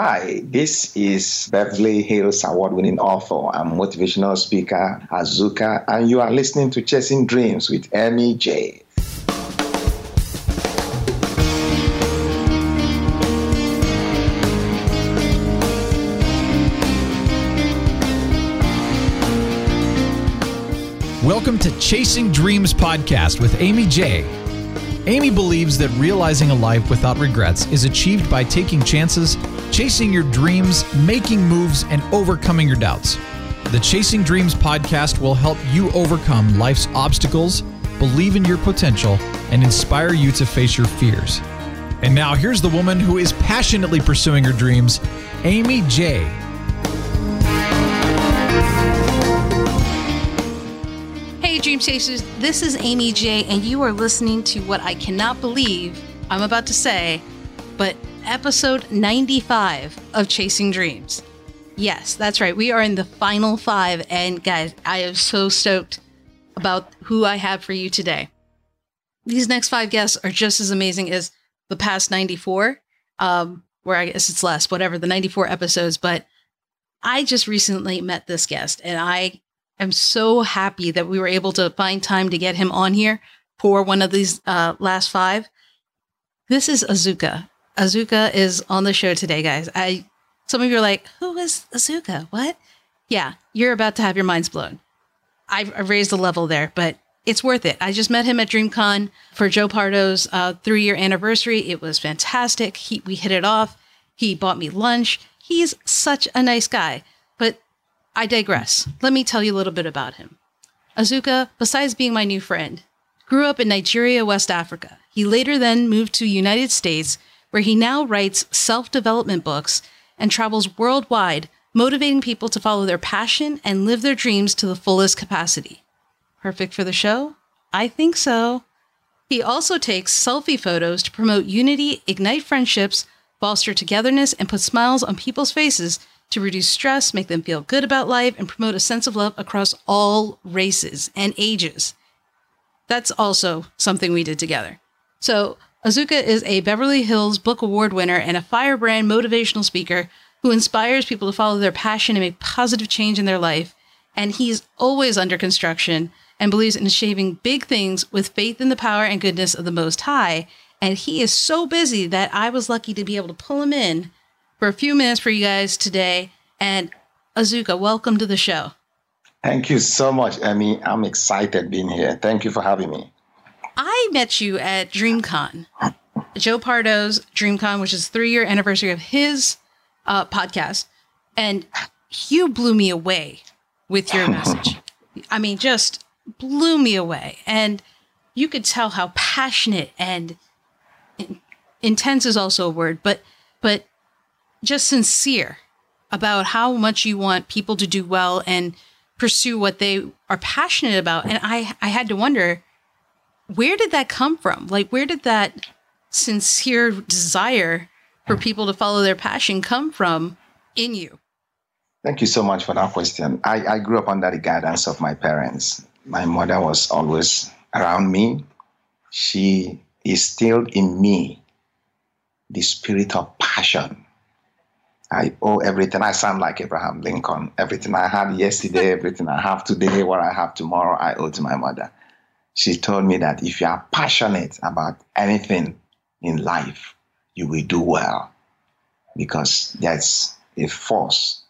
Hi, this is Beverly Hills award winning author and motivational speaker Azuka, and you are listening to Chasing Dreams with Emmy J. Welcome to Chasing Dreams podcast with Amy J. Amy believes that realizing a life without regrets is achieved by taking chances, chasing your dreams, making moves, and overcoming your doubts. The Chasing Dreams podcast will help you overcome life's obstacles, believe in your potential, and inspire you to face your fears. And now here's the woman who is passionately pursuing her dreams, Amy J. Hey, Dream Chasers. This is Amy J, and you are listening to what I cannot believe I'm about to say, but episode 95 of Chasing Dreams. Yes, that's right. We are in the final five, and guys, I am so stoked about who I have for you today. These next five guests are just as amazing as the past 94, um, where I guess it's less, whatever, the 94 episodes, but I just recently met this guest and I am so happy that we were able to find time to get him on here for one of these uh, last five. This is Azuka. Azuka is on the show today, guys. I some of you are like, "Who is Azuka? What?" Yeah, you're about to have your minds blown. I've, I've raised the level there, but it's worth it. I just met him at DreamCon for Joe Pardo's uh, three year anniversary. It was fantastic. He, we hit it off. He bought me lunch. He's such a nice guy. But I digress. Let me tell you a little bit about him. Azuka, besides being my new friend, grew up in Nigeria, West Africa. He later then moved to United States, where he now writes self-development books and travels worldwide, motivating people to follow their passion and live their dreams to the fullest capacity. Perfect for the show? I think so. He also takes selfie photos to promote unity, ignite friendships, foster togetherness, and put smiles on people's faces to reduce stress, make them feel good about life, and promote a sense of love across all races and ages. That's also something we did together. So, Azuka is a Beverly Hills Book Award winner and a firebrand motivational speaker who inspires people to follow their passion and make positive change in their life. And he's always under construction and believes in achieving big things with faith in the power and goodness of the Most High. And he is so busy that I was lucky to be able to pull him in for a few minutes for you guys today. And Azuka, welcome to the show. Thank you so much, Emmy. I'm excited being here. Thank you for having me. I met you at DreamCon, Joe Pardo's DreamCon, which is three year anniversary of his uh, podcast, and you blew me away with your message. I mean, just blew me away, and you could tell how passionate and in- intense is also a word, but but just sincere about how much you want people to do well and pursue what they are passionate about. And I, I had to wonder, where did that come from? Like, where did that sincere desire for people to follow their passion come from in you? Thank you so much for that question. I, I grew up under the guidance of my parents. My mother was always around me. She instilled in me the spirit of passion I owe everything. I sound like Abraham Lincoln. Everything I had yesterday, everything I have today, what I have tomorrow, I owe to my mother. She told me that if you are passionate about anything in life, you will do well because there's a force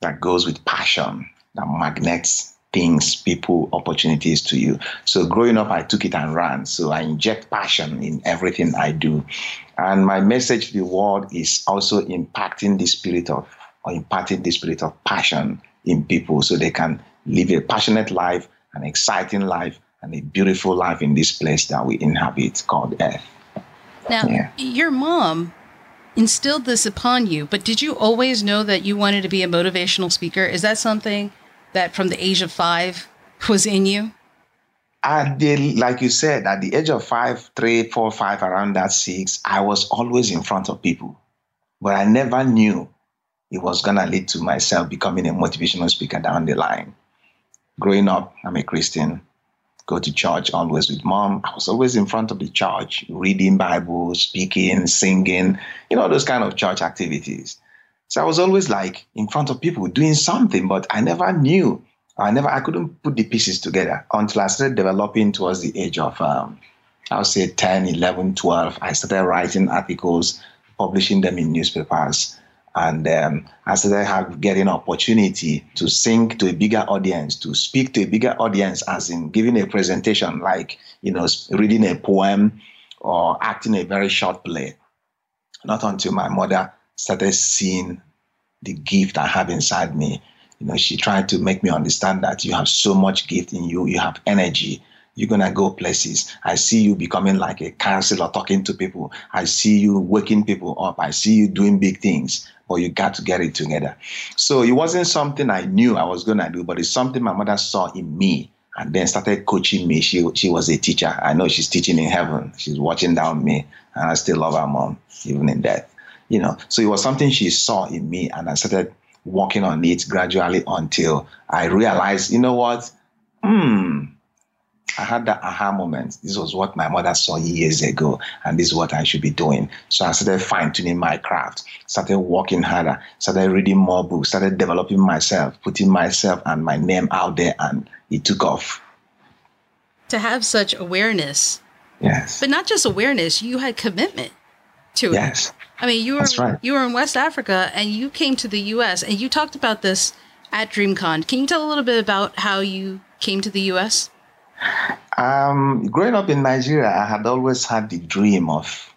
that goes with passion that magnets things, people, opportunities to you. So growing up, I took it and ran. So I inject passion in everything I do. And my message to the world is also impacting the spirit of, or imparting the spirit of passion in people so they can live a passionate life, an exciting life, and a beautiful life in this place that we inhabit called Earth. Now, yeah. your mom instilled this upon you, but did you always know that you wanted to be a motivational speaker? Is that something that from the age of five was in you? At the, like you said, at the age of five, three, four, five, around that six, I was always in front of people. But I never knew it was going to lead to myself becoming a motivational speaker down the line. Growing up, I'm a Christian, go to church always with mom. I was always in front of the church, reading Bible, speaking, singing, you know, those kind of church activities. So I was always like in front of people doing something, but I never knew. I never, I couldn't put the pieces together until I started developing towards the age of, um, I would say 10, 11, 12. I started writing articles, publishing them in newspapers. And um, I started have, getting opportunity to sing to a bigger audience, to speak to a bigger audience, as in giving a presentation, like, you know, reading a poem or acting a very short play. Not until my mother started seeing the gift I have inside me. You know, she tried to make me understand that you have so much gift in you, you have energy. You're gonna go places. I see you becoming like a counselor, talking to people. I see you waking people up. I see you doing big things, but you got to get it together. So it wasn't something I knew I was gonna do, but it's something my mother saw in me and then started coaching me. She she was a teacher. I know she's teaching in heaven. She's watching down me, and I still love her mom, even in death you know. So it was something she saw in me, and I started working on it gradually until I realized, you know what? Hmm. I had that aha moment. This was what my mother saw years ago, and this is what I should be doing. So I started fine tuning my craft, started working harder, started reading more books, started developing myself, putting myself and my name out there, and it took off. To have such awareness. Yes. But not just awareness, you had commitment to it. Yes. I mean, you were right. you were in West Africa and you came to the U.S. and you talked about this at DreamCon. Can you tell a little bit about how you came to the U.S.? Um, growing up in Nigeria, I had always had the dream of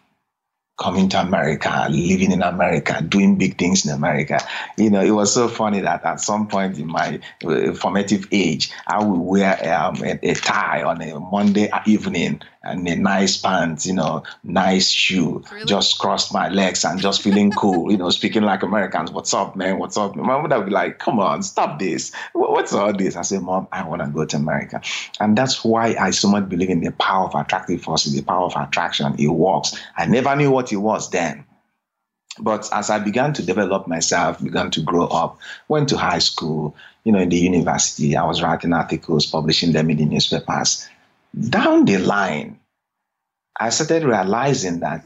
coming to America, living in America, doing big things in America. You know, it was so funny that at some point in my uh, formative age, I would wear um, a, a, tie on a Monday evening and a nice pants, you know, nice shoe, really? just crossed my legs and just feeling cool, you know, speaking like Americans. What's up, man? What's up? My mother would be like, come on, stop this. What's all this? I said, Mom, I want to go to America. And that's why I so much believe in the power of attractive forces, the power of attraction. It works. I never knew what it was then. But as I began to develop myself, began to grow up, went to high school, you know, in the university, I was writing articles, publishing them in the newspapers down the line, I started realizing that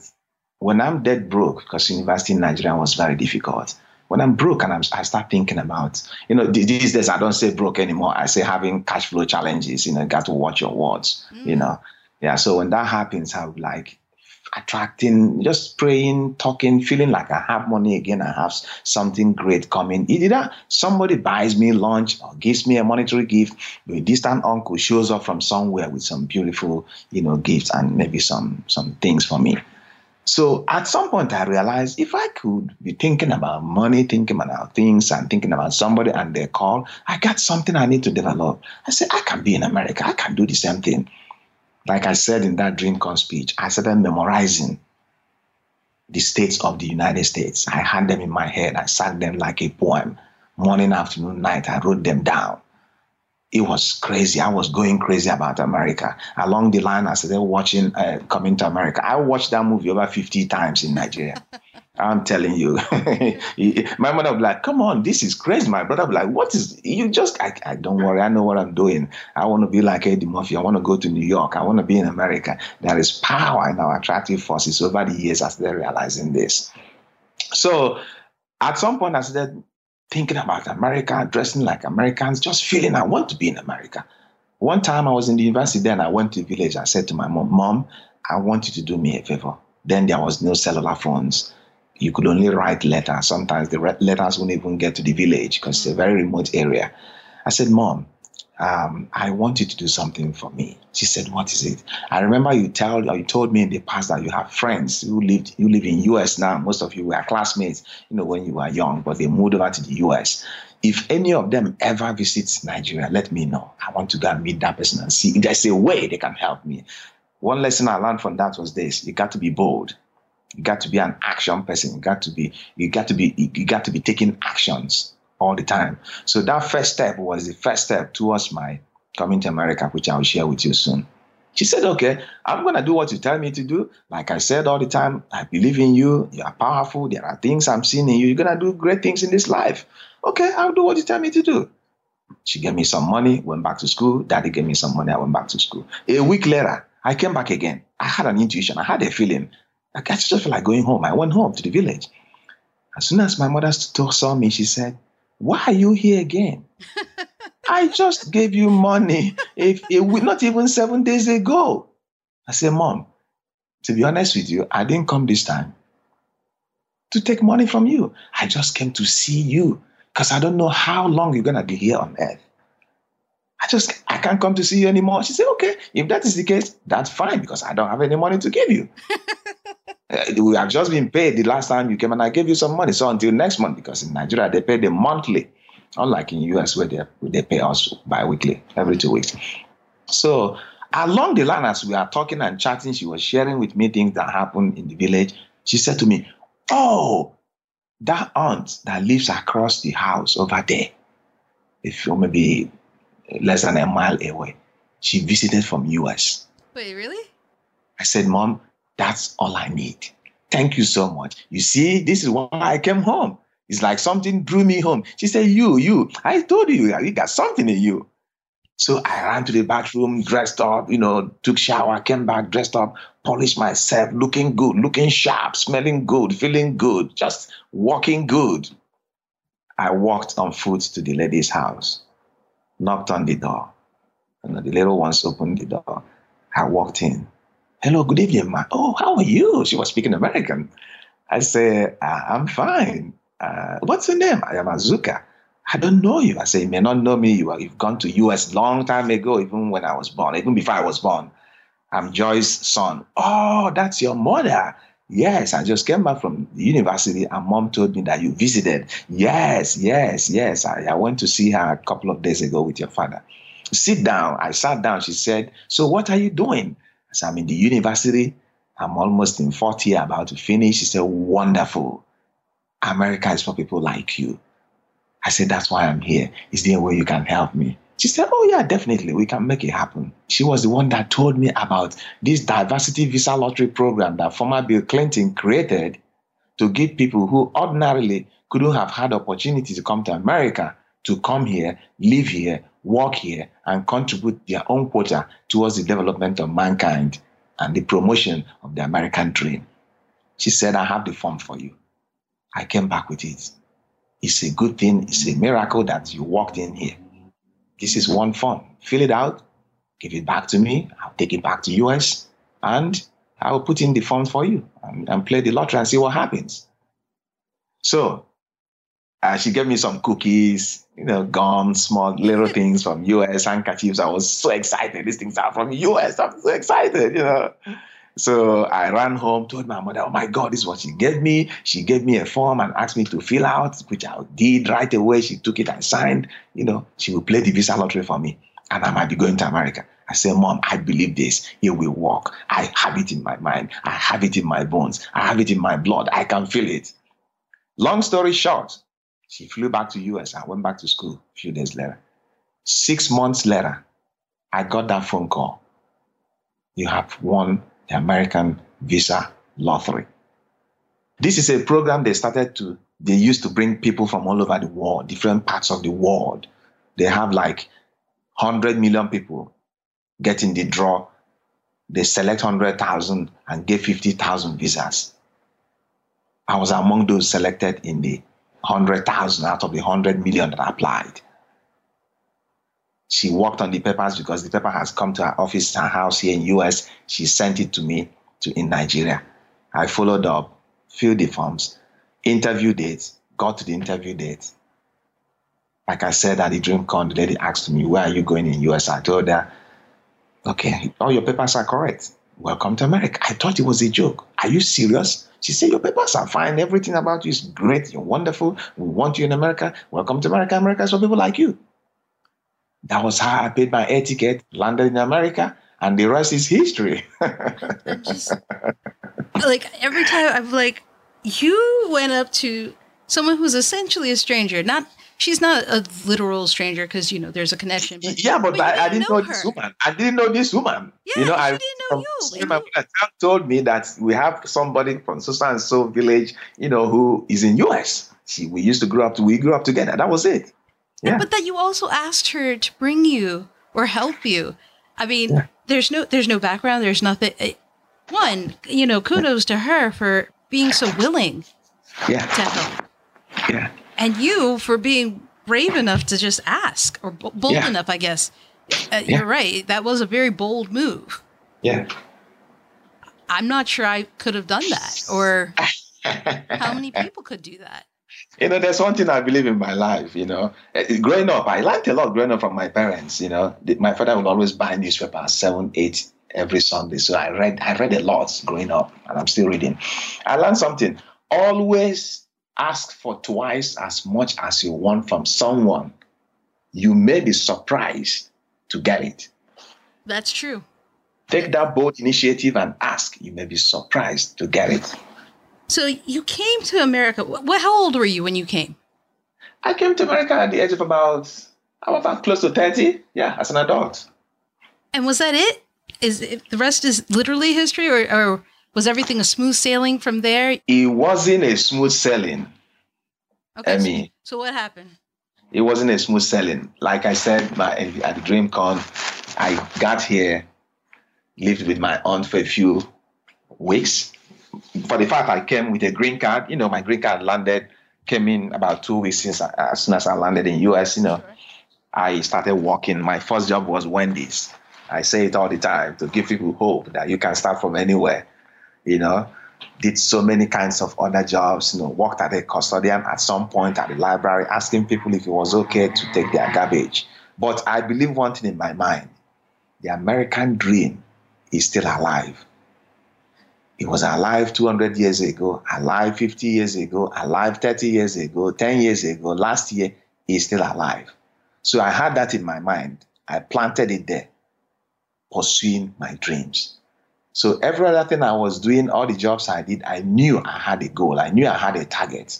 when I'm dead broke, because university in Nigeria was very difficult, when I'm broke and I'm, i start thinking about, you know, these days I don't say broke anymore. I say having cash flow challenges, you know, got to watch your words, mm. you know. Yeah. So when that happens, I would like, attracting, just praying, talking, feeling like I have money again, I have something great coming. Either somebody buys me lunch or gives me a monetary gift, a distant uncle shows up from somewhere with some beautiful, you know, gifts and maybe some some things for me. So at some point, I realized if I could be thinking about money, thinking about things, and thinking about somebody and their call, I got something I need to develop. I said, I can be in America. I can do the same thing like I said in that DreamCon speech, I started memorizing the states of the United States. I had them in my head. I sang them like a poem. Morning, afternoon, night, I wrote them down. It was crazy. I was going crazy about America. Along the line, I started watching uh, Coming to America. I watched that movie over 50 times in Nigeria. I'm telling you. my mother would be like, come on, this is crazy. My brother would be like, what is, you just, I, I don't worry. I know what I'm doing. I want to be like Eddie Murphy. I want to go to New York. I want to be in America. There is power in our attractive forces over the years as they're realizing this. So at some point, I started thinking about America, dressing like Americans, just feeling I want to be in America. One time I was in the university, then I went to the village. I said to my mom, Mom, I want you to do me a favor. Then there was no cellular phones you could only write letters. Sometimes the letters wouldn't even get to the village because it's a very remote area. I said, Mom, um, I want you to do something for me. She said, What is it? I remember you tell you told me in the past that you have friends who lived you live in US now. Most of you were classmates, you know, when you were young, but they moved over to the US. If any of them ever visits Nigeria, let me know. I want to go and meet that person and see if there's a way they can help me. One lesson I learned from that was this: you got to be bold. You got to be an action person. You got to be, you got to be, you got to be taking actions all the time. So that first step was the first step towards my coming to America, which I will share with you soon. She said, Okay, I'm going to do what you tell me to do. Like I said all the time, I believe in you. You are powerful. There are things I'm seeing in you. You're going to do great things in this life. Okay, I'll do what you tell me to do. She gave me some money, went back to school. Daddy gave me some money, I went back to school. A week later, I came back again. I had an intuition, I had a feeling I just felt like going home. I went home to the village. As soon as my mother saw me, she said, Why are you here again? I just gave you money, if it would not even seven days ago. I said, Mom, to be honest with you, I didn't come this time to take money from you. I just came to see you because I don't know how long you're going to be here on earth. I just, I can't come to see you anymore. She said, okay, if that is the case, that's fine because I don't have any money to give you. Uh, we have just been paid the last time you came and I gave you some money. So until next month, because in Nigeria, they pay them monthly, unlike in US where they, they pay us bi-weekly, every two weeks. So along the line, as we are talking and chatting, she was sharing with me things that happened in the village. She said to me, oh, that aunt that lives across the house over there, if you maybe less than a mile away, she visited from US. Wait, really? I said, Mom, that's all I need. Thank you so much. You see, this is why I came home. It's like something drew me home. She said, You, you, I told you, you got something in you. So I ran to the bathroom, dressed up, you know, took shower, came back, dressed up, polished myself, looking good, looking sharp, smelling good, feeling good, just walking good. I walked on foot to the lady's house, knocked on the door. And the little ones opened the door. I walked in. Hello, good evening, ma. Oh, how are you? She was speaking American. I said, uh, I'm fine. Uh, what's your name? I am Azuka. I don't know you. I say, you may not know me. You you've gone to US long time ago, even when I was born, even before I was born. I'm Joy's son. Oh, that's your mother. Yes, I just came back from university and mom told me that you visited. Yes, yes, yes. I, I went to see her a couple of days ago with your father. Sit down. I sat down. She said, So what are you doing? Said, I'm in the university. I'm almost in fourth year, about to finish. She said, Wonderful. America is for people like you. I said, That's why I'm here. Is there a way you can help me? She said, Oh, yeah, definitely. We can make it happen. She was the one that told me about this diversity visa lottery program that former Bill Clinton created to give people who ordinarily couldn't have had opportunity to come to America to come here, live here, work here, and contribute their own quota towards the development of mankind and the promotion of the American dream. She said, I have the form for you. I came back with it. It's a good thing. It's a miracle that you walked in here. This is one form. Fill it out, give it back to me. I'll take it back to US, and I will put in the form for you and, and play the lottery and see what happens. So uh, she gave me some cookies, you know, gum, small little things from US, handkerchiefs. I was so excited. These things are from US. I'm so excited, you know. So I ran home, told my mother, oh my God, this is what she gave me. She gave me a form and asked me to fill out, which I did right away. She took it and signed. You know, she will play the visa lottery for me and I might be going to America. I said, Mom, I believe this. It will work. I have it in my mind. I have it in my bones. I have it in my blood. I can feel it. Long story short, she flew back to US. I went back to school a few days later. Six months later, I got that phone call. You have won the American Visa Lottery. This is a program they started to, they used to bring people from all over the world, different parts of the world. They have like 100 million people getting the draw. They select 100,000 and get 50,000 visas. I was among those selected in the 100,000 out of the 100 million that applied. She worked on the papers because the paper has come to her office, her house here in US. She sent it to me to in Nigeria. I followed up, filled the forms, interview dates, got to the interview date. Like I said at the DreamCon, the lady asked me, Where are you going in US? I told her, Okay, all your papers are correct. Welcome to America. I thought it was a joke. Are you serious? She said, Your papers are fine. Everything about you is great. You're wonderful. We want you in America. Welcome to America. America is for people like you. That was how I paid my air ticket, landed in America, and the rest is history. just, like every time I'm like, you went up to someone who's essentially a stranger, not she's not a literal stranger because you know there's a connection. But, yeah, but, but I, didn't, I didn't know, know this woman. I didn't know this woman. Yeah, you know, I didn't know you. My mother told me that we have somebody from so and so village, you know, who is in US. She, we used to grow up. We grew up together. That was it. Yeah. But that you also asked her to bring you or help you. I mean, yeah. there's no there's no background. There's nothing. Eh, one, you know, kudos to her for being so willing. Yeah. To help. Yeah. And you for being brave enough to just ask or bold yeah. enough, I guess. Uh, yeah. You're right. That was a very bold move. Yeah. I'm not sure I could have done that or how many people could do that. You know, there's one thing I believe in my life, you know. Eh, growing up, I learned a lot growing up from my parents, you know. My father would always buy newspapers, seven, eight every Sunday. So I read I read a lot growing up and I'm still reading. I learned something. Always ask for twice as much as you want from someone. You may be surprised to get it. That's true. Take that bold initiative and ask. You may be surprised to get it. So you came to America. What? How old were you when you came? I came to America at the age of about, I was about close to thirty. Yeah, as an adult. And was that it? Is it, the rest is literally history, or, or was everything a smooth sailing from there? It wasn't a smooth sailing. Okay. Emmy. So, so what happened? It wasn't a smooth sailing. Like I said my, at the DreamCon, I got here, lived with my aunt for a few weeks for the fact I came with a green card, you know, my green card landed, came in about two weeks since as soon as I landed in US, you know, I started working. My first job was Wendy's. I say it all the time to give people hope that you can start from anywhere, you know. Did so many kinds of other jobs, you know, worked at a custodian at some point at the library, asking people if it was okay to take their garbage. But I believe one thing in my mind the American dream is still alive It was alive 200 years ago, alive 50 years ago, alive 30 years ago, 10 years ago. Last year, he's still alive. So I had that in my mind. I planted it there, pursuing my dreams. So every other thing I was doing, all the jobs I did, I knew I had a goal. I knew I had a target.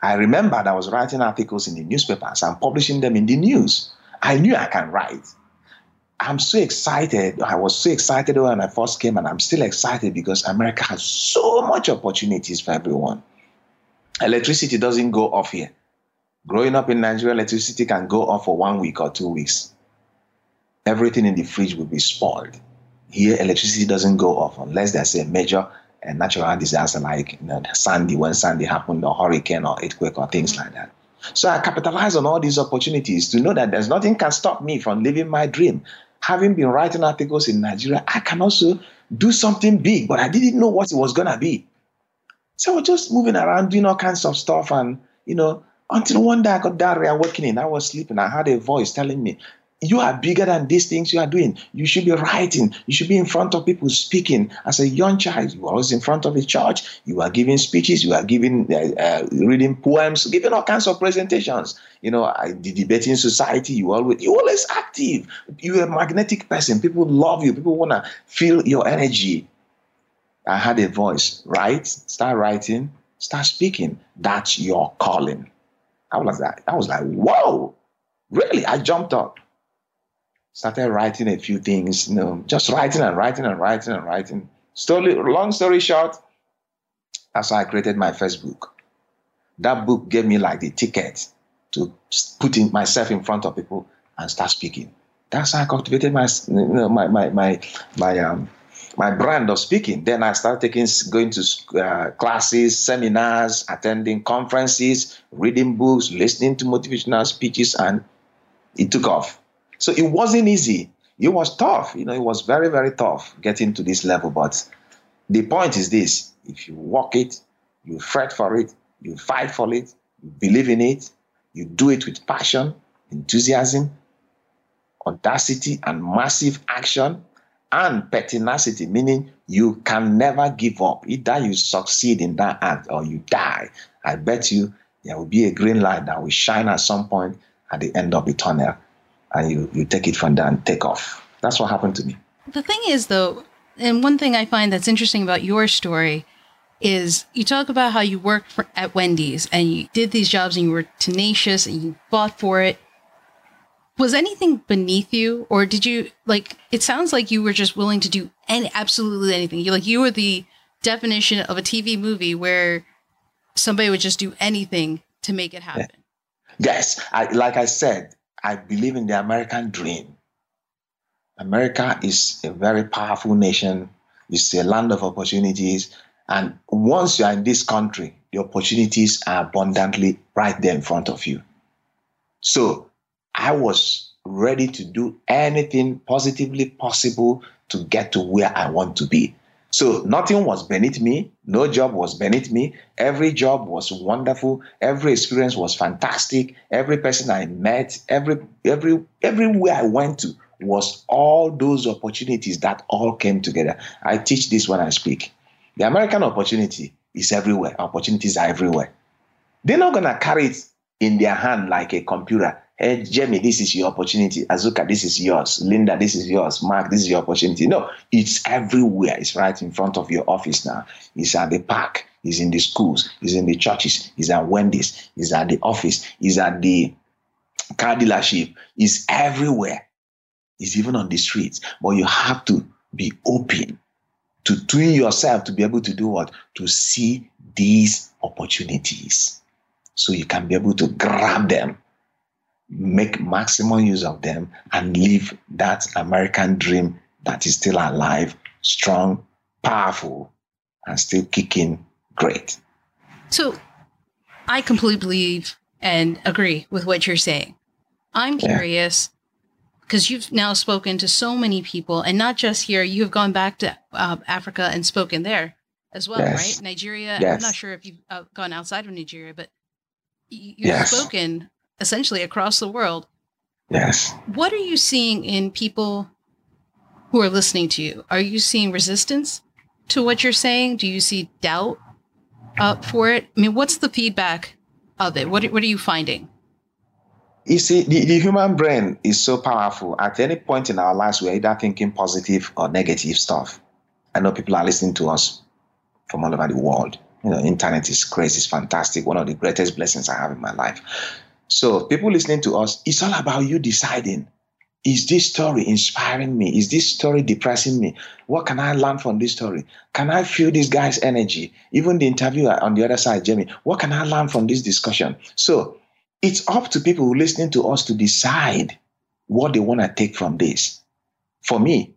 I remembered I was writing articles in the newspapers and publishing them in the news. I knew I can write. I'm so excited. I was so excited when I first came, and I'm still excited because America has so much opportunities for everyone. Electricity doesn't go off here. Growing up in Nigeria, electricity can go off for one week or two weeks. Everything in the fridge will be spoiled. Here, electricity doesn't go off unless there's a major uh, natural disaster like you know, Sandy, when Sandy happened, or hurricane, or earthquake, or things like that. So I capitalize on all these opportunities to know that there's nothing can stop me from living my dream having been writing articles in Nigeria, I can also do something big, but I didn't know what it was to be. So I was just moving around, doing all kinds of stuff. And, you know, until one day I got that reawakening. I was sleeping. I had a voice telling me, you are bigger than these things you are doing. You should be writing. You should be in front of people speaking. As a young child, you were always in front of a church. You are giving speeches. You are giving, uh, uh, reading poems, giving all kinds of presentations. You know, I, the debating society. You always, you always active. You're a magnetic person. People love you. People want to feel your energy. I had a voice. Write. Start writing. Start speaking. That's your calling. I was like, I was like, whoa, really? I jumped up started writing a few things, you know, just writing and writing and writing and writing. Story, long story short, that's how I created my first book. That book gave me like the ticket to put in myself in front of people and start speaking. That's how I cultivated my, you know, my, my, my, my, um, my brand of speaking. Then I started taking, going to uh, classes, seminars, attending conferences, reading books, listening to motivational speeches, and it took off. So it wasn't easy. It was tough. You know, it was very, very tough getting to this level. But the point is this if you walk it, you fret for it, you fight for it, you believe in it, you do it with passion, enthusiasm, audacity, and massive action, and pertinacity, meaning you can never give up. Either you succeed in that act or you die. I bet you there will be a green light that will shine at some point at the end of the tunnel and you, you take it from there and take off. That's what happened to me. The thing is, though, and one thing I find that's interesting about your story is you talk about how you worked for, at Wendy's and you did these jobs and you were tenacious and you fought for it. Was anything beneath you, or did you like? It sounds like you were just willing to do any absolutely anything. You like you were the definition of a TV movie where somebody would just do anything to make it happen. Yes, I, like I said, I believe in the American dream. America is a very powerful nation. It's a land of opportunities. And once you are in this country, the opportunities are abundantly right there in front of you. So I was ready to do anything positively possible to get to where I want to be. So nothing was beneath me. No job was beneath me. Every job was wonderful. Every experience was fantastic. Every person I met, every every everywhere I went to was all those opportunities that all came together. I teach this when I speak. The American opportunity is everywhere. Opportunities are everywhere. They're not gonna carry it in their hand like a computer. Hey, Jamie, this is your opportunity. Azuka, this is yours. Linda, this is yours. Mark, this is your opportunity. No, it's everywhere. It's right in front of your office now. It's at the park. It's in the schools. It's in the churches. It's at Wendy's. It's at the office. It's at the car dealership. It's everywhere. It's even on the streets. But you have to be open to tune yourself to be able to do what? To see these opportunities. So you can be able to grab them make maximum use of them and live that American dream that is still alive, strong, powerful, and still kicking great. So I completely believe and agree with what you're saying. I'm curious because yeah. you've now spoken to so many people, and not just here, you've gone back to uh, Africa and spoken there as well, yes. right? Nigeria. Yes. I'm not sure if you've uh, gone outside of Nigeria, but you've yes. spoken essentially across the world. Yes. What are you seeing in people who are listening to you? Are you seeing resistance to what you're saying? Do you see doubt uh, for it? I mean, what's the feedback of it? What, what are you finding? You see, the, the human brain is so powerful. At any point in our lives, we're either thinking positive or negative stuff. I know people are listening to us from all over the world. You know, internet is crazy, it's fantastic. One of the greatest blessings I have in my life. So, people listening to us, it's all about you deciding is this story inspiring me? Is this story depressing me? What can I learn from this story? Can I feel this guy's energy? Even the interviewer on the other side, Jamie, what can I learn from this discussion? So, it's up to people listening to us to decide what they want to take from this. For me,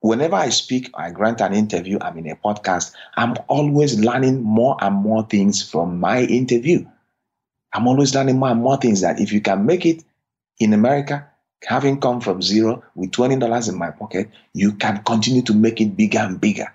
whenever I speak, I grant an interview, I'm in a podcast, I'm always learning more and more things from my interview. I'm always learning more and more things that if you can make it in America, having come from zero with $20 in my pocket, you can continue to make it bigger and bigger.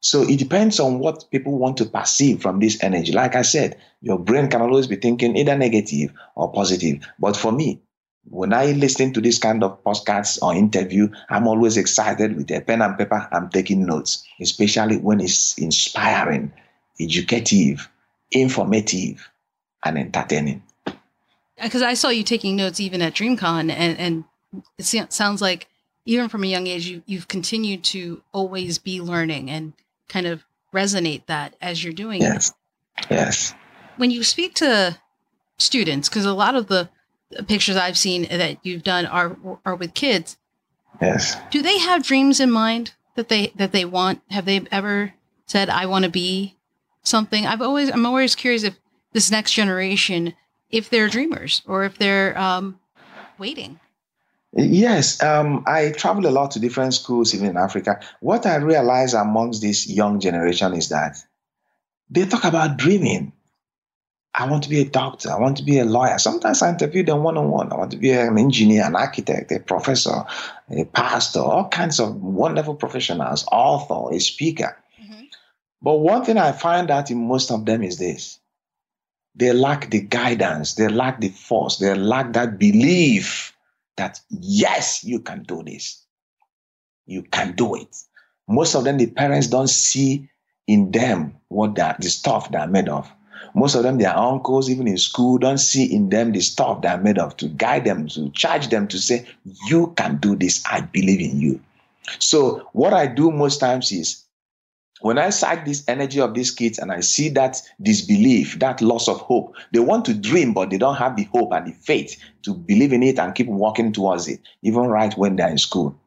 So it depends on what people want to perceive from this energy. Like I said, your brain can always be thinking either negative or positive. But for me, when I listen to this kind of podcasts or interview, I'm always excited with a pen and paper. I'm taking notes, especially when it's inspiring, educative, informative, and entertaining. Because I saw you taking notes even at DreamCon, and, and it sounds like even from a young age, you, you've continued to always be learning and kind of resonate that as you're doing yes. it. Yes. When you speak to students, because a lot of the pictures I've seen that you've done are are with kids. Yes. Do they have dreams in mind that they that they want? Have they ever said, "I want to be something"? I've always I'm always curious if this next generation if they're dreamers or if they're um, waiting. Yes, um, I travel a lot to different schools, even in Africa. What I realize amongst this young generation is that they talk about dreaming. I want to be a doctor. I want to be a lawyer. Sometimes I interview them one on one. I want to be an engineer, an architect, a professor, a pastor, all kinds of wonderful professionals, author, a speaker. Mm-hmm. But one thing I find out in most of them is this they lack the guidance, they lack the force, they lack that belief that, yes, you can do this. You can do it. Most of them, the parents don't see in them what that the stuff they're made of. Most of them, their uncles, even in school, don't see in them the stuff they're made of to guide them, to charge them, to say, You can do this. I believe in you. So, what I do most times is when I sight this energy of these kids and I see that disbelief, that loss of hope, they want to dream, but they don't have the hope and the faith to believe in it and keep walking towards it, even right when they're in school.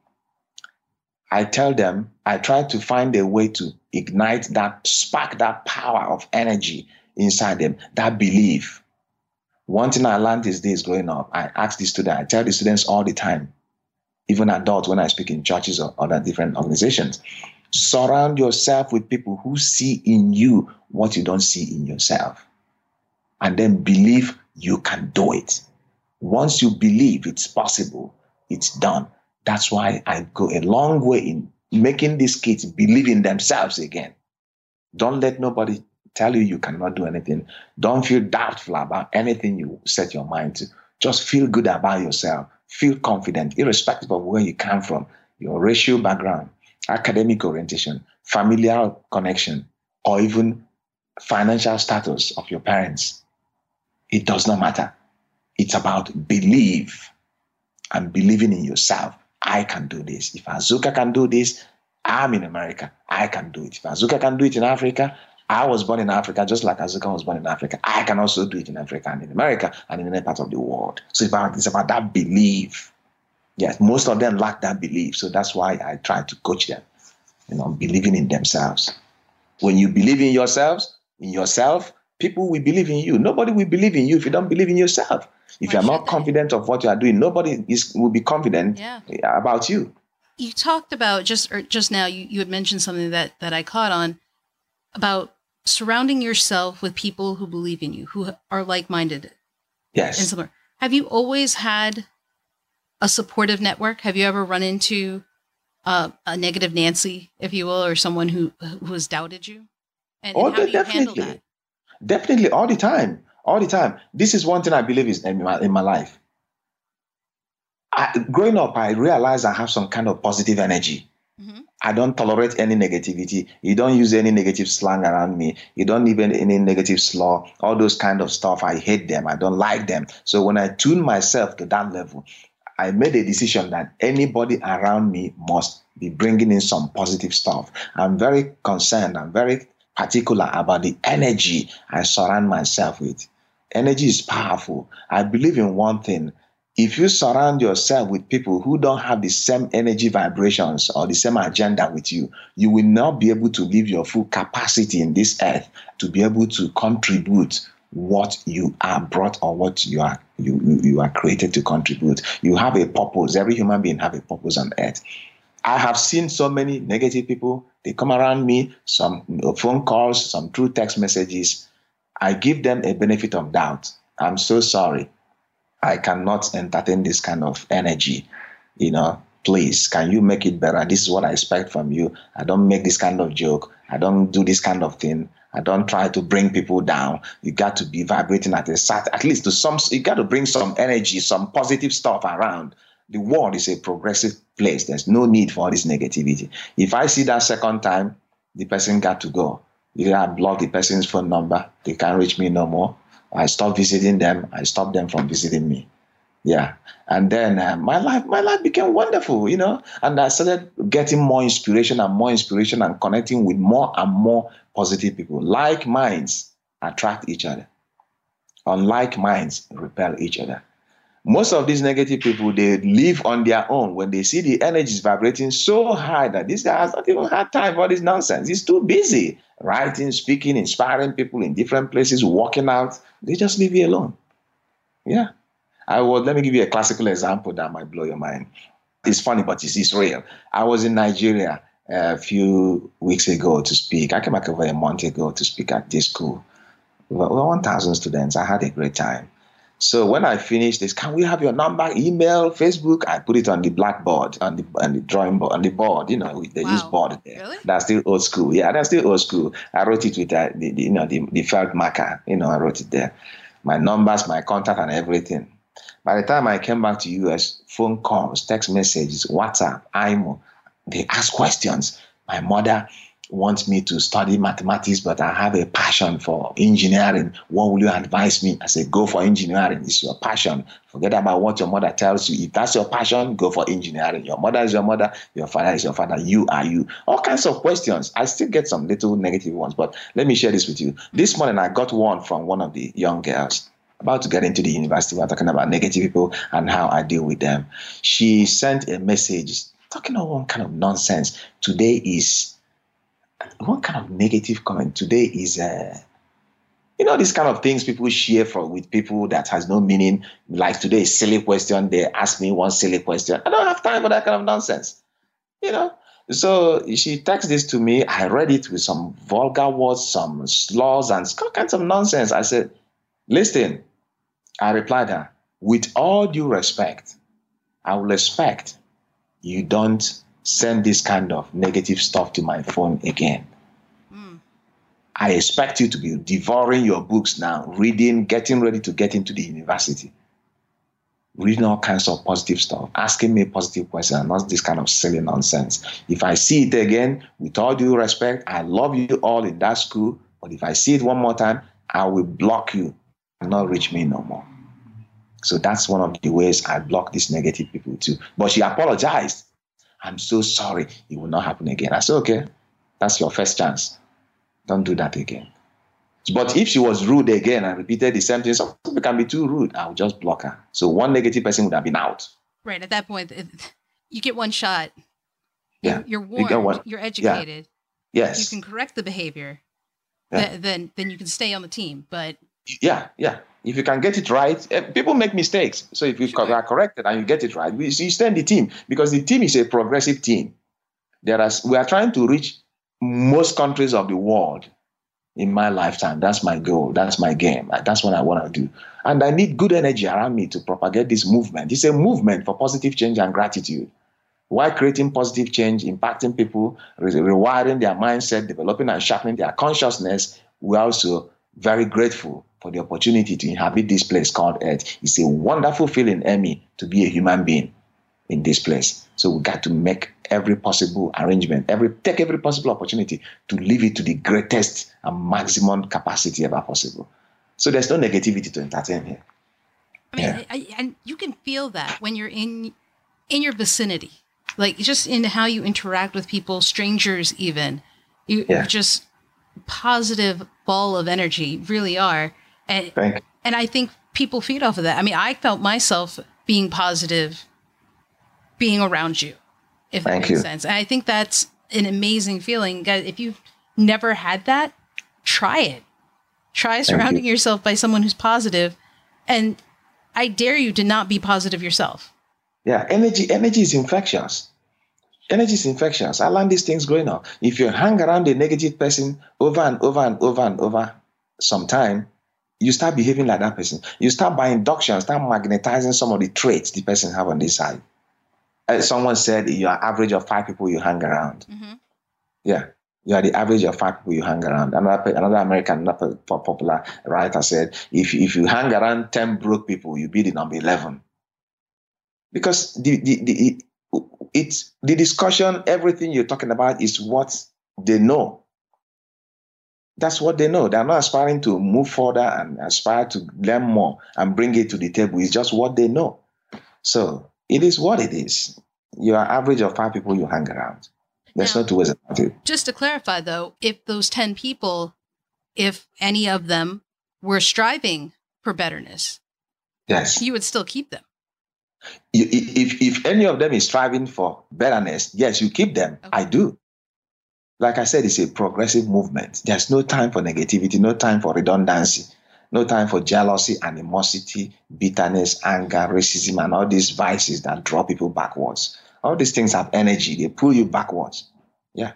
I tell them, I try to find a way to ignite that spark, that power of energy inside them, that belief. One thing I learned is this growing up. I ask the students, I tell the students all the time, even adults when I speak in churches or other different organizations. Surround yourself with people who see in you what you don't see in yourself. And then believe you can do it. Once you believe it's possible, it's done. That's why I go a long way in making these kids believe in themselves again. Don't let nobody tell you you cannot do anything. Don't feel doubtful about anything you set your mind to. Just feel good about yourself. Feel confident, irrespective of where you come from, your racial background, academic orientation, familial connection, or even financial status of your parents. It does not matter. It's about belief and believing in yourself. I can do this. If Azuka can do this, I'm in America. I can do it. If Azuka can do it in Africa, I was born in Africa just like Azuka was born in Africa. I can also do it in Africa and in America and in any part of the world. So it's about, it's about that belief. Yes, most of them lack that belief. So that's why I try to coach them, you know, believing in themselves. When you believe in yourselves, in yourself, people will believe in you. Nobody will believe in you if you don't believe in yourself. If you're not confident of what you are doing, nobody is will be confident yeah. about you. You talked about just or just now. You, you had mentioned something that that I caught on about surrounding yourself with people who believe in you, who are like minded. Yes. And similar. Have you always had a supportive network? Have you ever run into uh, a negative Nancy, if you will, or someone who who has doubted you? And, oh, and how do you definitely. handle that? Definitely, all the time all the time. This is one thing I believe is in my, in my life. I, growing up, I realized I have some kind of positive energy. Mm-hmm. I don't tolerate any negativity. You don't use any negative slang around me. You don't even any negative slaw. All those kind of stuff. I hate them. I don't like them. So when I tune myself to that level, I made a decision that anybody around me must be bringing in some positive stuff. I'm very concerned. I'm very particular about the energy I surround myself with. Energy is powerful. I believe in one thing. If you surround yourself with people who don't have the same energy vibrations or the same agenda with you, you will not be able to live your full capacity in this earth to be able to contribute what you are brought or what you are you, you are created to contribute. You have a purpose. Every human being have a purpose on earth. I have seen so many negative people. They come around me, some phone calls, some true text messages. I give them a benefit of doubt. I'm so sorry. I cannot entertain this kind of energy. You know, please, can you make it better? This is what I expect from you. I don't make this kind of joke. I don't do this kind of thing. I don't try to bring people down. You got to be vibrating at a certain, at least to some, you got to bring some energy, some positive stuff around. The world is a progressive place. There's no need for all this negativity. If I see that second time, the person got to go. Either I block the person's phone number, they can't reach me no more. I stop visiting them. I stop them from visiting me. Yeah, and then uh, my life, my life became wonderful, you know. And I started getting more inspiration and more inspiration and connecting with more and more positive people. Like minds attract each other. Unlike minds repel each other. Most of these negative people they live on their own. When they see the energy is vibrating so high that this guy has not even had time for this nonsense. He's too busy writing speaking inspiring people in different places walking out. They just leave you alone. Yeah i would let me give you a classical example that might blow your mind it's funny but it's, it's real i was in nigeria a few weeks ago to speak i came back over a month ago to speak at this school over 1000 students i had a great time so when I finished this, can we have your number, email, Facebook? I put it on the blackboard, on the on the drawing board, on the board. You know, they wow. use board there. Really? That's still old school. Yeah, that's still old school. I wrote it with uh, the, the, you know the, the felt marker. You know, I wrote it there. My numbers, my contact, and everything. By the time I came back to US, phone calls, text messages, WhatsApp, IMO, they ask questions. My mother wants me to study mathematics, but I have a passion for engineering. What will you advise me? I say, go for engineering. It's your passion. Forget about what your mother tells you. If that's your passion, go for engineering. Your mother is your mother. Your father is your father. You are you. All kinds of questions. I still get some little negative ones, but let me share this with you. This morning, I got one from one of the young girls about to get into the university. We're talking about negative people and how I deal with them. She sent a message talking about one kind of nonsense. Today is one kind of negative comment today is uh, you know these kind of things people share for with people that has no meaning like today silly question they ask me one silly question i don't have time for that kind of nonsense you know So she texted this to me. I read it with some vulgar words, some slurs, and all kinds of nonsense. I said, Listen, I replied her, with all due respect, I will expect you don't send this kind of negative stuff to my phone again. Mm. I expect you to be devouring your books now, reading, getting ready to get into the university, reading all kinds of positive stuff, asking me a positive questions, not this kind of silly nonsense. If I see it again, with all due respect, I love you all in that school, but if I see it one more time, I will block you and not reach me no more. So that's one of the ways I block these negative people too. But she apologized. I'm so sorry. It will not happen again. I said, okay, that's your first chance. Don't do that again. But if she was rude again and repeated the same thing, some people can be too rude. I'll just block her. So one negative person would have been out. Right. At that point, you get one shot. Yeah. You're warned. You you're educated. Yeah. Yes. You can correct the behavior. Yeah. then then you can stay on the team. But yeah, yeah. If you can get it right, eh, people make mistakes. So if you sure. are corrected and you get it right, you stay in the team because the team is a progressive team. There are, we are trying to reach most countries of the world in my lifetime. That's my goal. That's my game. That's what I want to do. And I need good energy around me to propagate this movement. It's a movement for positive change and gratitude. While creating positive change, impacting people, rewiring their mindset, developing and sharpening their consciousness, we also very grateful for the opportunity to inhabit this place called Earth. It's a wonderful feeling, Emmy, to be a human being in this place. So we got to make every possible arrangement, every take every possible opportunity to live it to the greatest and maximum capacity ever possible. So there's no negativity to entertain here. I mean, yeah. I, and you can feel that when you're in in your vicinity, like just in how you interact with people, strangers, even. You yeah. just positive ball of energy, really are. And, and I think people feed off of that. I mean, I felt myself being positive being around you, if that Thank makes you. sense. And I think that's an amazing feeling. Guys, if you've never had that, try it. Try surrounding you. yourself by someone who's positive, and I dare you to not be positive yourself. Yeah, energy energy is infectious. Energy is infectious. I learned these things growing up. If you hang around a negative person over and over and over and over some time, you start behaving like that person. You start by induction, start magnetizing some of the traits the person have on this side. Uh, someone said you are average of five people you hang around. Mm-hmm. Yeah, you are the average of five people you hang around. Another another American, another popular writer said, if if you hang around ten broke people, you be the number eleven. Because the the, the it's the discussion, everything you're talking about is what they know. That's what they know. They're not aspiring to move further and aspire to learn more and bring it to the table. It's just what they know. So it is what it is. You are average of five people you hang around. There's now, no two ways about it. Just to clarify, though, if those 10 people, if any of them were striving for betterness, yes, you would still keep them if if any of them is striving for betterness, yes, you keep them. Okay. I do. Like I said, it's a progressive movement. There's no time for negativity, no time for redundancy, no time for jealousy, animosity, bitterness, anger, racism, and all these vices that draw people backwards. All these things have energy, they pull you backwards. Yeah.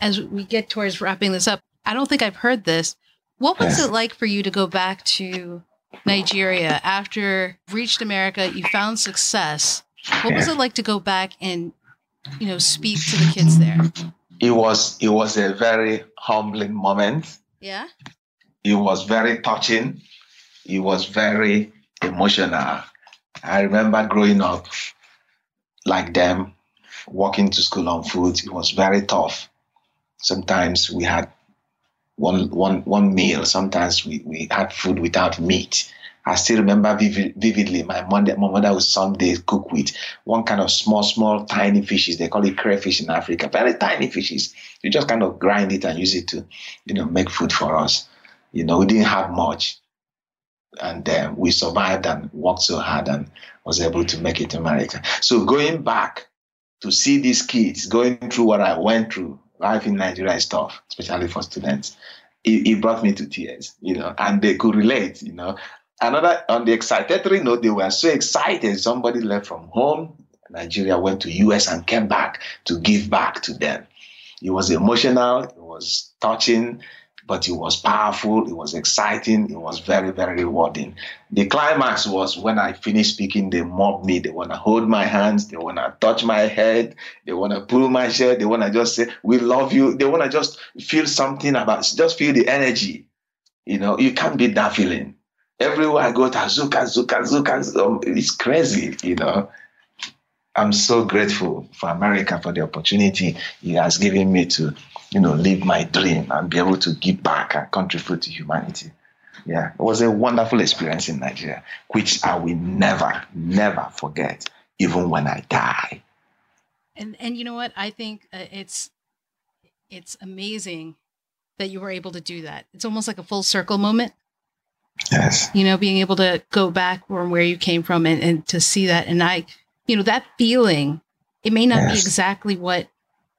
As we get towards wrapping this up, I don't think I've heard this. What was yes. it like for you to go back to Nigeria after reached America, you found success. What was it like to go back and you know speak to the kids there? It was it was a very humbling moment. Yeah. It was very touching. It was very emotional. I remember growing up like them, walking to school on foot. It was very tough. Sometimes we had one one one meal. Sometimes we, we had food without meat. I still remember vivid, vividly my mother, my mother would Sunday cook with one kind of small, small, tiny fishes. They call it crayfish in Africa. Very tiny fishes. You just kind of grind it and use it to, you know, make food for us. You know, we didn't have much. And uh, we survived and worked so hard and was able to make it to America. So going back to see these kids going through what I went through, life in Nigeria is tough, especially for students. It, it, brought me to tears, you know, and they could relate, you know. Another on the excitatory note, they were so excited. Somebody left from home Nigeria, went to US and came back to give back to them. It was emotional, it was touching, but it was powerful, it was exciting, it was very, very rewarding. The climax was when I finished speaking, they mobbed me. They want to hold my hands, they want to touch my head, they want to pull my shirt, they want to just say, We love you. They want to just feel something about, just feel the energy. You know, you can't beat that feeling. Everywhere I go, Tazuka, Zuka, Zuka, um, it's crazy, you know. I'm so grateful for America for the opportunity he has given me to, you know, live my dream and be able to give back and contribute to humanity. Yeah, it was a wonderful experience in Nigeria, which I will never, never forget, even when I die. And and you know what? I think uh, it's it's amazing that you were able to do that. It's almost like a full circle moment. Yes. You know, being able to go back from where you came from and, and to see that. And I, you know, that feeling, it may not yes. be exactly what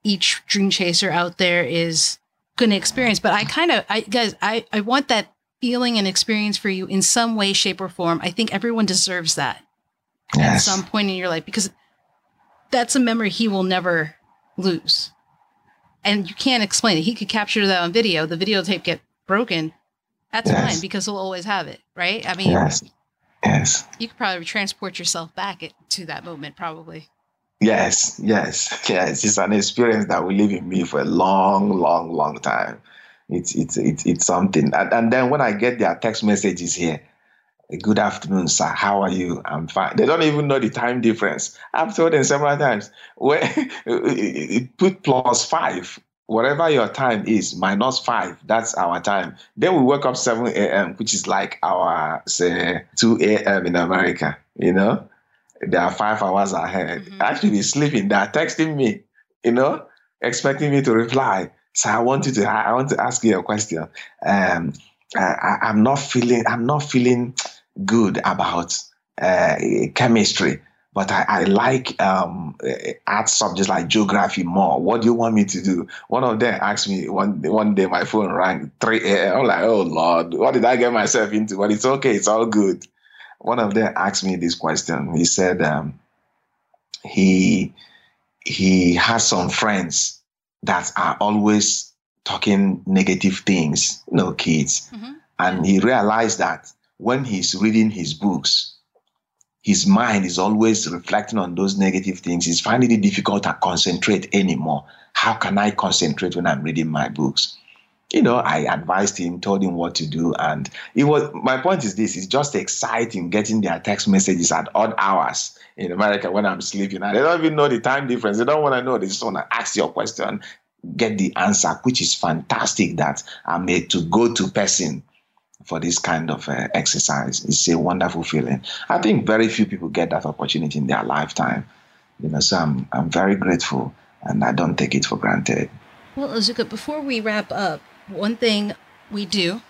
each dream chaser out there is going to experience, but I kind of, I guys, I, I want that feeling and experience for you in some way, shape, or form. I think everyone deserves that yes. at some point in your life because that's a memory he will never lose. And you can't explain it. He could capture that on video, the videotape get broken, that's yes. fine because he'll always have it, right? I mean, yes, yes. You could probably transport yourself back to that moment, probably. Yes, yes, yes. It's an experience that will live in me for a long, long, long time. It's it's it's, it's something. And, and then when I get their text messages here, good afternoon, sir. How are you? I'm fine. They don't even know the time difference. I've told them several times. Where put plus five whatever your time is, minus five, that's our time. Then we wake up 7 a.m., which is like our, say, 2 a.m. in America, you know? They are five hours ahead. Mm-hmm. Actually, sleeping, they're texting me, you know, expecting me to reply. So I want you to, I want to ask you a question. Um, I, I'm not feeling, I'm not feeling good about uh, chemistry but I, I like um, art subjects like geography more. What do you want me to do? One of them asked me one one day, my phone rang 3 a.m. I'm like, oh Lord, what did I get myself into? But it's okay, it's all good. One of them asked me this question. He said um, he he has some friends that are always talking negative things, you know, kids. Mm-hmm. And he realized that when he's reading his books, his mind is always reflecting on those negative things. He's finding it difficult to concentrate anymore. How can I concentrate when I'm reading my books? You know, I advised him, told him what to do, and it was my point is this: it's just exciting getting their text messages at odd hours in America when I'm sleeping. And they don't even know the time difference. They don't want to know. They just want to ask your question, get the answer, which is fantastic that I'm made to go to person for this kind of uh, exercise. It's a wonderful feeling. I think very few people get that opportunity in their lifetime. You know, so I'm, I'm very grateful and I don't take it for granted. Well, Azuka, before we wrap up, one thing we do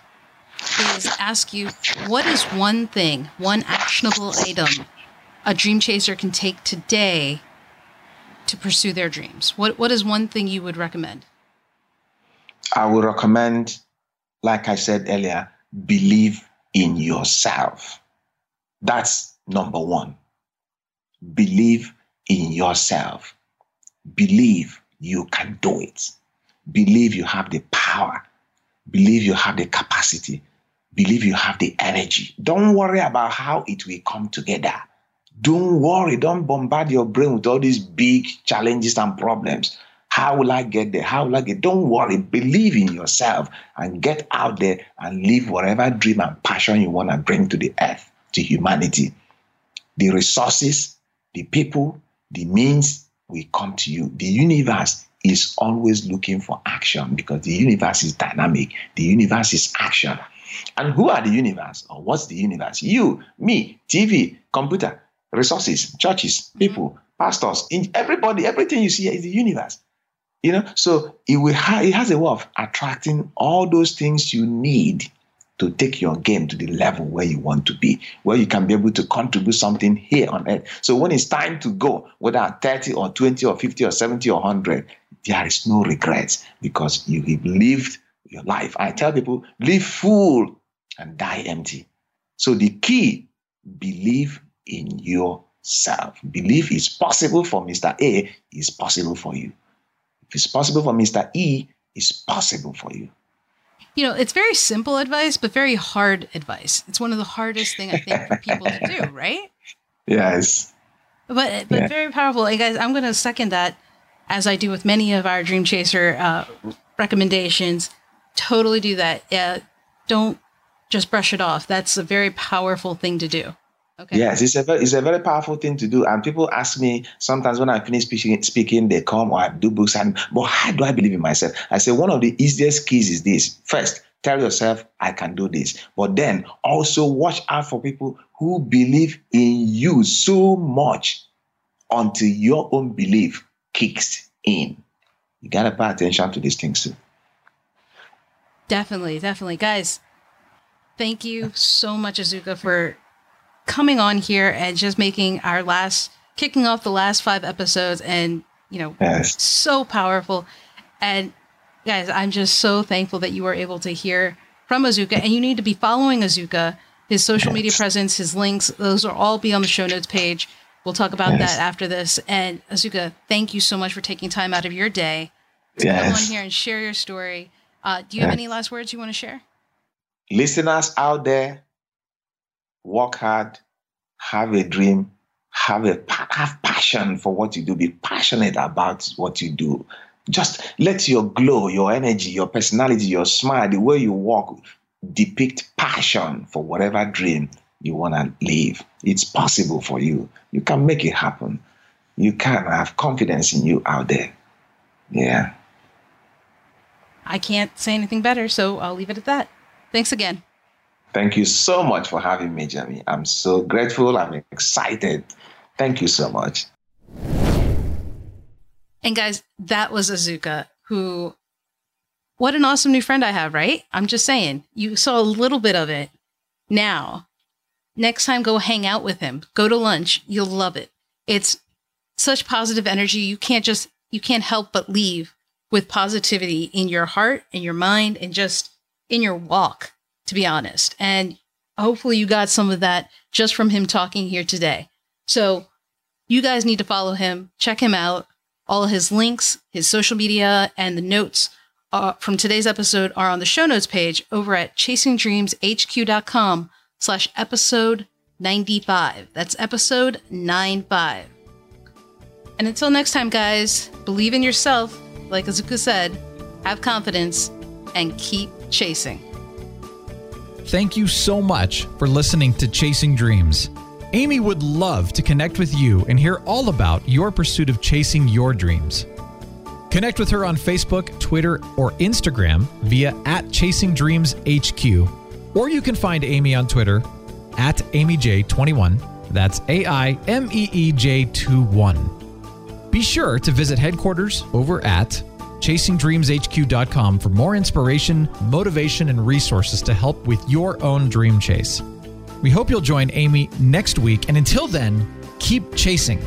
is ask you what is one thing, one actionable item a dream chaser can take today to pursue their dreams? What what is one thing you would recommend? I would recommend, like I said earlier, believe in yourself. That's number one. Believe in yourself. Believe you can do it. Believe you have the power. Believe you have the capacity. Believe you have the energy. Don't worry about how it will come together. Don't worry. Don't bombard your brain with all these big challenges and problems. How will I get there? How will I get? Don't worry. Believe in yourself and get out there and live whatever dream and passion you want to bring to the earth, to humanity. The resources, the people, the means will come to you. The universe is always looking for action because the universe is dynamic. The universe is action. And who are the universe? Or what's the universe? You, me, TV, computer, resources, churches, people, mm-hmm. pastors, in everybody, everything you see is the universe. You know, so it will ha- it has a way of attracting all those things you need to take your game to the level where you want to be, where you can be able to contribute something here on earth. So when it's time to go, whether at 30 or 20 or 50 or 70 or 100, there is no regrets because you have lived your life. I tell people, live full and die empty. So the key, believe in yourself. Believe it's possible for Mr. A, it's possible for you. If it's possible for Mr. E, it's possible for you. You know, it's very simple advice, but very hard advice. It's one of the hardest thing I think for people to do, right? Yes. But but Yeah. very powerful. And guys, I'm going to second that as I do with many of our Dream Chaser uh, recommendations. Totally do that. Yeah, don't just brush it off. That's a very powerful thing to do. Okay. Yes, it's a very, it's a very powerful thing to do. And people ask me sometimes when I finish speaking, speaking, they come or I do books and but how do I believe in myself? I say one of the easiest keys is this. First, tell yourself I can do this. But then also watch out for people who believe in you so much until your own belief kicks in. You gotta pay attention to these things too. Definitely, definitely. Guys, thank you so much, Azuka, for coming on here and just making our last, kicking off the last five episodes and, you know, Yes. so powerful. And guys, I'm just so thankful that you were able to hear from Azuka. And you need to be following Azuka, his social media presence, his links, those will all be on the show notes page. We'll talk about Yes. that after this. And Azuka, thank you so much for taking time out of your day to come on here and share your story. Uh, do you have any last words you want to share? listeners out there, work hard, have a dream, have a have passion for what you do. Be passionate about what you do. Just let your glow, your energy, your personality, your smile, the way you walk, depict passion for whatever dream you want to live. It's possible for you. You can make it happen. You can have confidence in you out there. Yeah. I can't say anything better, so I'll leave it at that. Thanks again. Thank you so much for having me, Jamie. I'm so grateful. I'm excited. Thank you so much. And guys, that was Azuka, who, what an awesome new friend I have, right? I'm just saying, you saw a little bit of it. Now, next time, go hang out with him, go to lunch. You'll love it. It's such positive energy. You can't just, you can't help but leave with positivity in your heart, in your mind, and just in your walk, to be honest. And hopefully, you got some of that just from him talking here today. So, you guys need to follow him, check him out. All his links, his social media, and the notes uh, from today's episode are on the show notes page over at chasingdreamshq.com slash episode 95. That's episode 95. And until next time, guys, believe in yourself, like Azuka said, have confidence, and keep chasing. Thank you so much for listening to Chasing Dreams. Aimee would love to connect with you and hear all about your pursuit of chasing your dreams. Connect with her on Facebook, Twitter, or Instagram via at Chasing Dreams HQ, or you can find Aimee on Twitter at AimeeJ21. That's A I M E E J 21. Be sure to visit headquarters over at chasingdreamshq.com for more inspiration, motivation, and resources to help with your own dream chase. We hope you'll join Aimee next week, and until then, keep chasing.